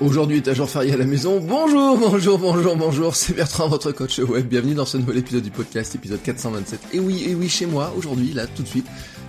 Aujourd'hui est un jour férié à la maison. Bonjour, bonjour, bonjour, bonjour. C'est Bertrand, votre coach web. Bienvenue dans ce nouvel épisode du podcast, épisode 427. Et oui, et oui, chez moi, aujourd'hui, là, tout de suite.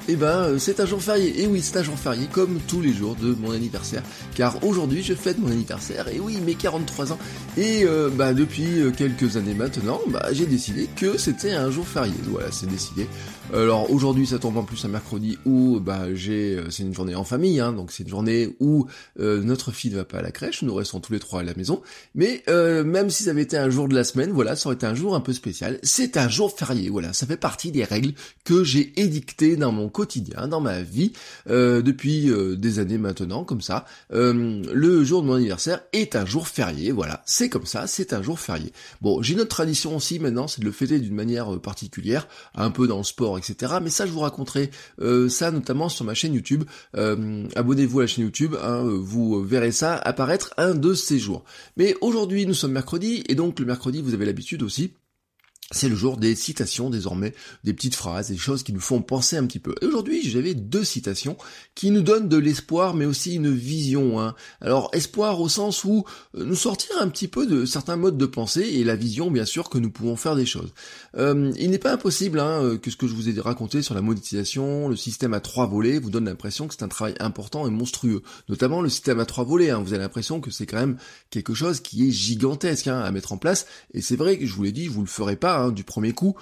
Eh ben, euh, c'est un jour férié. Et oui, c'est un jour férié, comme tous les jours de mon anniversaire. Car aujourd'hui, je fête mon anniversaire. Et oui, mes 43 ans. Et euh, bah, depuis euh, quelques années maintenant, bah, j'ai décidé que c'était un jour férié. Voilà, c'est décidé. Alors aujourd'hui, ça tombe en plus un mercredi où bah j'ai, c'est une journée en famille, hein, donc c'est une journée où notre fille ne va pas à la crèche nous restons tous les trois à la maison. Mais euh, même si ça avait été un jour de la semaine, voilà, ça aurait été un jour un peu spécial. C'est un jour férié, voilà, ça fait partie des règles que j'ai édictées dans mon quotidien, dans ma vie, euh, depuis euh, des années maintenant, comme ça. le jour de mon anniversaire est un jour férié, voilà, c'est comme ça, c'est un jour férié. Bon, j'ai une autre tradition aussi maintenant, c'est de le fêter d'une manière particulière, un peu dans le sport, etc. Mais ça, je vous raconterai ça notamment sur ma chaîne YouTube. Abonnez-vous à la chaîne YouTube, hein, vous verrez ça apparaître un de ces jours. Mais aujourd'hui, nous sommes mercredi, et donc le mercredi, vous avez l'habitude aussi c'est le jour des citations désormais, des petites phrases, des choses qui nous font penser un petit peu. Et aujourd'hui, j'avais deux citations qui nous donnent de l'espoir, mais aussi une vision. Hein. Alors, espoir au sens où euh, nous sortir un petit peu de certains modes de pensée et la vision, bien sûr, que nous pouvons faire des choses. Euh, il n'est pas impossible hein, euh, que ce que je vous ai raconté sur la monétisation, le système à trois volets, vous donne l'impression que c'est un travail important et monstrueux. Notamment le système à trois volets. Hein. Vous avez l'impression que c'est quand même quelque chose qui est gigantesque hein, à mettre en place. Et c'est vrai que je vous l'ai dit, vous le ferez pas Hein, du premier coup.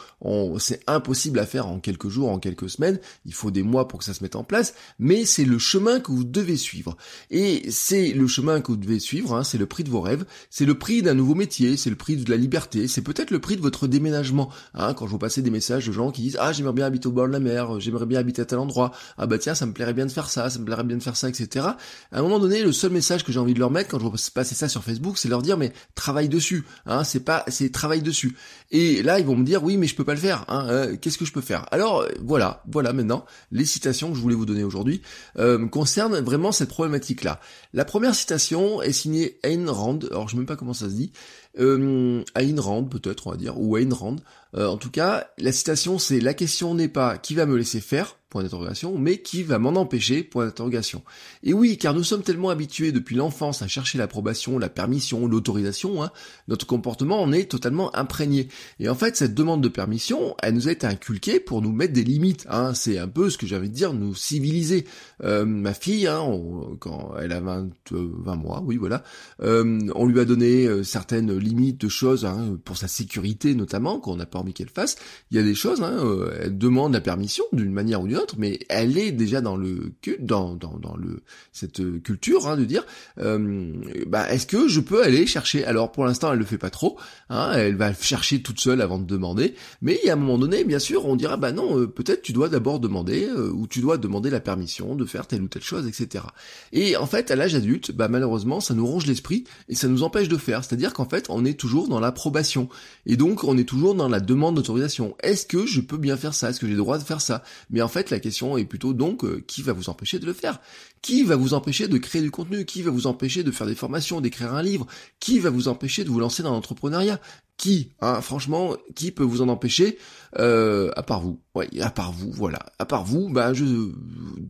C'est impossible à faire en quelques jours, en quelques semaines. Il faut des mois pour que ça se mette en place. Mais c'est le chemin que vous devez suivre. Et c'est le chemin que vous devez suivre. Hein, c'est le prix de vos rêves. C'est le prix d'un nouveau métier. C'est le prix de la liberté. C'est peut-être le prix de votre déménagement. Hein, quand je vous passais des messages de gens qui disent ah j'aimerais bien habiter au bord de la mer. J'aimerais bien habiter à tel endroit. Ah bah tiens ça me plairait bien de faire ça. Ça me plairait bien de faire ça, etc. À un moment donné, le seul message que j'ai envie de leur mettre quand je passais ça sur Facebook, c'est leur dire mais travaille dessus. Hein, c'est pas c'est travaille dessus. Là ils vont me dire oui mais je peux pas le faire. Hein, euh, Qu'est-ce que je peux faire? Alors euh, voilà, voilà maintenant les citations que je voulais vous donner aujourd'hui euh, concernent vraiment cette problématique là. La première citation est signée Ayn Rand. Alors je sais même pas comment ça se dit. Euh, Rand peut-être on va dire ou Ayn Rand. en tout cas la citation c'est la question n'est pas qui va me laisser faire point d'interrogation, mais qui va m'en empêcher, point d'interrogation. Et oui, car nous sommes tellement habitués depuis l'enfance à chercher l'approbation, la permission, l'autorisation, hein, notre comportement en est totalement imprégné. Et en fait, cette demande de permission, elle nous a été inculquée pour nous mettre des limites. Hein. C'est un peu ce que j'avais de dire, nous civiliser. Euh, ma fille, hein, quand elle a 20, 20 mois, oui voilà, euh, on lui a donné euh, certaines limites de choses, hein, pour sa sécurité notamment, qu'on n'a pas envie qu'elle fasse. Il y a des choses, elle demande la permission d'une manière ou d'une mais elle est déjà dans le dans dans, cette culture hein, de dire euh, bah est-ce que je peux aller chercher? Alors pour l'instant elle le fait pas trop hein, elle va chercher toute seule avant de demander mais il y a un moment donné bien sûr on dira bah non euh, peut-être tu dois d'abord demander euh, ou tu dois demander la permission de faire telle ou telle chose etc et en fait à l'âge adulte bah malheureusement ça nous ronge l'esprit et ça nous empêche de faire. C'est-à-dire qu'en fait on est toujours dans l'approbation et donc on est toujours dans la demande d'autorisation. Est-ce que je peux bien faire ça? Est-ce que j'ai le droit de faire ça? Mais en fait la question est plutôt donc euh, qui va vous empêcher de le faire? Qui va vous empêcher de créer du contenu? Qui va vous empêcher de faire des formations, d'écrire un livre? Qui va vous empêcher de vous lancer dans l'entrepreneuriat? Qui hein, Franchement, qui peut vous en empêcher euh, À part vous? Oui, à part vous, voilà. À part vous, ben je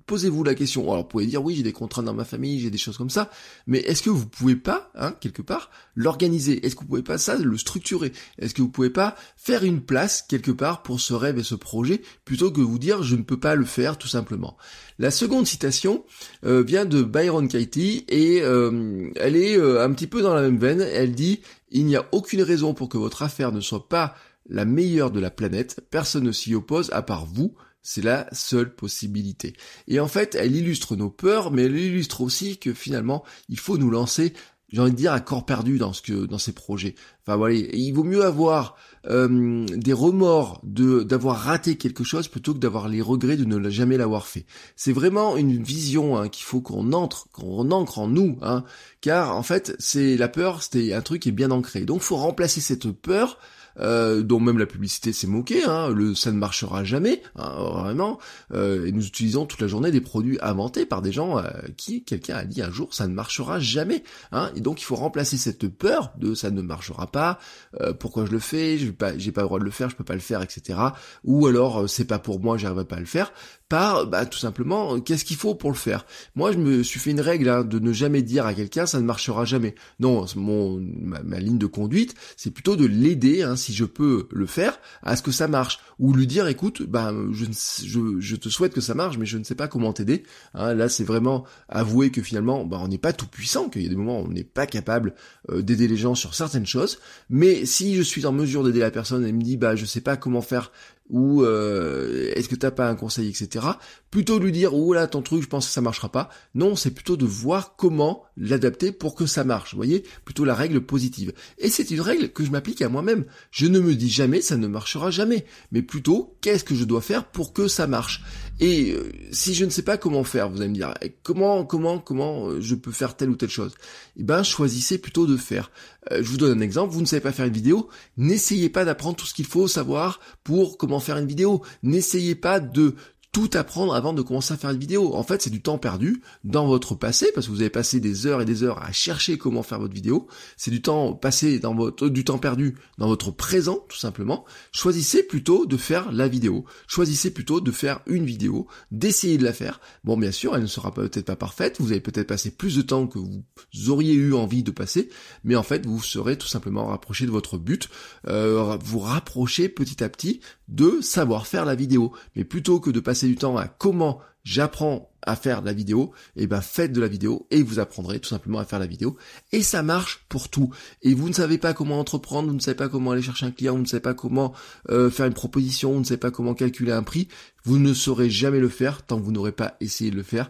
posez-vous la question. Alors vous pouvez dire oui, j'ai des contraintes dans ma famille, j'ai des choses comme ça, mais est-ce que vous pouvez pas, hein, quelque part, l'organiser? Est-ce que vous pouvez pas ça le structurer? Est-ce que vous pouvez pas faire une place quelque part pour ce rêve et ce projet plutôt que vous dire je ne peux pas le faire tout simplement? La seconde citation euh, vient de Byron Katie et euh, elle est un petit peu dans la même veine. Elle dit il n'y a aucune raison pour que votre affaire ne soit pas la meilleure de la planète, personne ne s'y oppose à part vous, c'est la seule possibilité. Et en fait, elle illustre nos peurs, mais elle illustre aussi que finalement, il faut nous lancer j'ai envie de dire, à corps perdu dans ce que dans ces projets. Enfin voilà, il vaut mieux avoir euh, des remords de d'avoir raté quelque chose plutôt que d'avoir les regrets de ne jamais l'avoir fait. C'est vraiment une vision hein, qu'il faut qu'on entre, qu'on ancre en nous, hein, car en fait c'est la peur, c'était un truc qui est bien ancré. Donc faut remplacer cette peur euh, dont même la publicité s'est moquée, hein, le ça ne marchera jamais, hein, vraiment, euh, et nous utilisons toute la journée des produits inventés par des gens euh, qui, quelqu'un a dit un jour, ça ne marchera jamais, hein, et donc il faut remplacer cette peur de ça ne marchera pas, euh, pourquoi je le fais, j'ai pas, pas le droit de le faire, je peux pas le faire, etc. Ou alors c'est pas pour moi, j'arriverai pas à le faire, par bah, tout simplement qu'est-ce qu'il faut pour le faire? Moi je me suis fait une règle hein, de ne jamais dire à quelqu'un ça ne marchera jamais. Non, mon ma, ligne de conduite c'est plutôt de l'aider hein, si je peux le faire à ce que ça marche ou lui dire écoute bah je, je, te souhaite que ça marche mais je ne sais pas comment t'aider. Hein, là c'est vraiment avouer que finalement bah, on n'est pas tout puissant, qu'il y a des moments où on n'est pas capable euh, d'aider les gens sur certaines choses. Mais si je suis en mesure d'aider la personne et me dit bah je sais pas comment faire ou euh, est-ce que t'as pas un conseil, etc. Plutôt de lui dire, oh là, ton truc, je pense que ça marchera pas. Non, c'est plutôt de voir comment l'adapter pour que ça marche. Vous voyez, plutôt la règle positive. Et c'est une règle que je m'applique à moi-même. Je ne me dis jamais, ça ne marchera jamais. Mais plutôt, qu'est-ce que je dois faire pour que ça marche? Et euh, si je ne sais pas comment faire, vous allez me dire, eh, comment, comment, comment euh, je peux faire telle ou telle chose? Eh ben, choisissez plutôt de faire. Je vous donne un exemple. Vous ne savez pas faire une vidéo, n'essayez pas d'apprendre tout ce qu'il faut savoir pour comment faire une vidéo. N'essayez pas de tout apprendre avant de commencer à faire une vidéo. En fait, c'est du temps perdu dans votre passé parce que vous avez passé des heures et des heures à chercher comment faire votre vidéo. C'est du temps passé dans votre, du temps perdu dans votre présent, tout simplement. Choisissez plutôt de faire la vidéo. Choisissez plutôt de faire une vidéo, d'essayer de la faire. Bon, bien sûr, elle ne sera peut-être pas parfaite. Vous avez peut-être passé plus de temps que vous auriez eu envie de passer, mais en fait, vous serez tout simplement rapproché de votre but, euh, vous rapprochez petit à petit de savoir faire la vidéo. Mais plutôt que de passer du temps à comment j'apprends à faire la vidéo, et eh ben faites de la vidéo et vous apprendrez tout simplement à faire la vidéo. Et ça marche pour tout. Et vous ne savez pas comment entreprendre, vous ne savez pas comment aller chercher un client, vous ne savez pas comment euh, faire une proposition, vous ne savez pas comment calculer un prix, vous ne saurez jamais le faire tant que vous n'aurez pas essayé de le faire.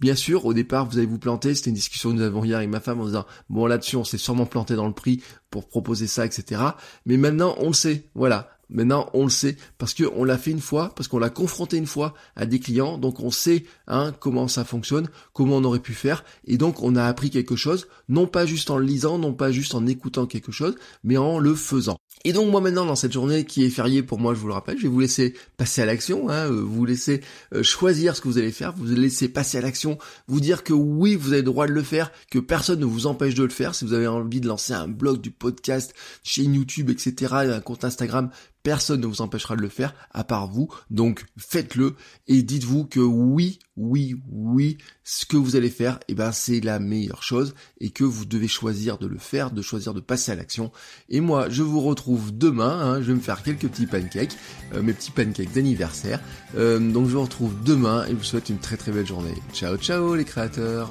Bien sûr, au départ, vous allez vous planter. C'était une discussion que nous avons hier avec ma femme en disant, bon, là-dessus, on s'est sûrement planté dans le prix pour proposer ça, etc. Mais maintenant, on le sait. Voilà. Maintenant, on le sait parce qu'on l'a fait une fois, parce qu'on l'a confronté une fois à des clients, donc on sait hein, comment ça fonctionne, comment on aurait pu faire, et donc on a appris quelque chose, non pas juste en lisant, non pas juste en écoutant quelque chose, mais en le faisant. Et donc moi maintenant dans cette journée qui est fériée pour moi, je vous le rappelle, je vais vous laisser passer à l'action, hein, euh, vous laisser euh, choisir ce que vous allez faire, vous laisser passer à l'action, vous dire que oui vous avez le droit de le faire, que personne ne vous empêche de le faire. Si vous avez envie de lancer un blog, du podcast, chaîne YouTube, etc., un compte Instagram, Personne ne vous empêchera de le faire à part vous. Donc faites-le et dites-vous que oui, oui, oui, ce que vous allez faire, eh ben c'est la meilleure chose et que vous devez choisir de le faire, de choisir de passer à l'action. Et moi, je vous retrouve demain. Hein, je vais me faire quelques petits pancakes, euh, mes petits pancakes d'anniversaire. Euh, donc je vous retrouve demain et je vous souhaite une très très belle journée. Ciao ciao les créateurs.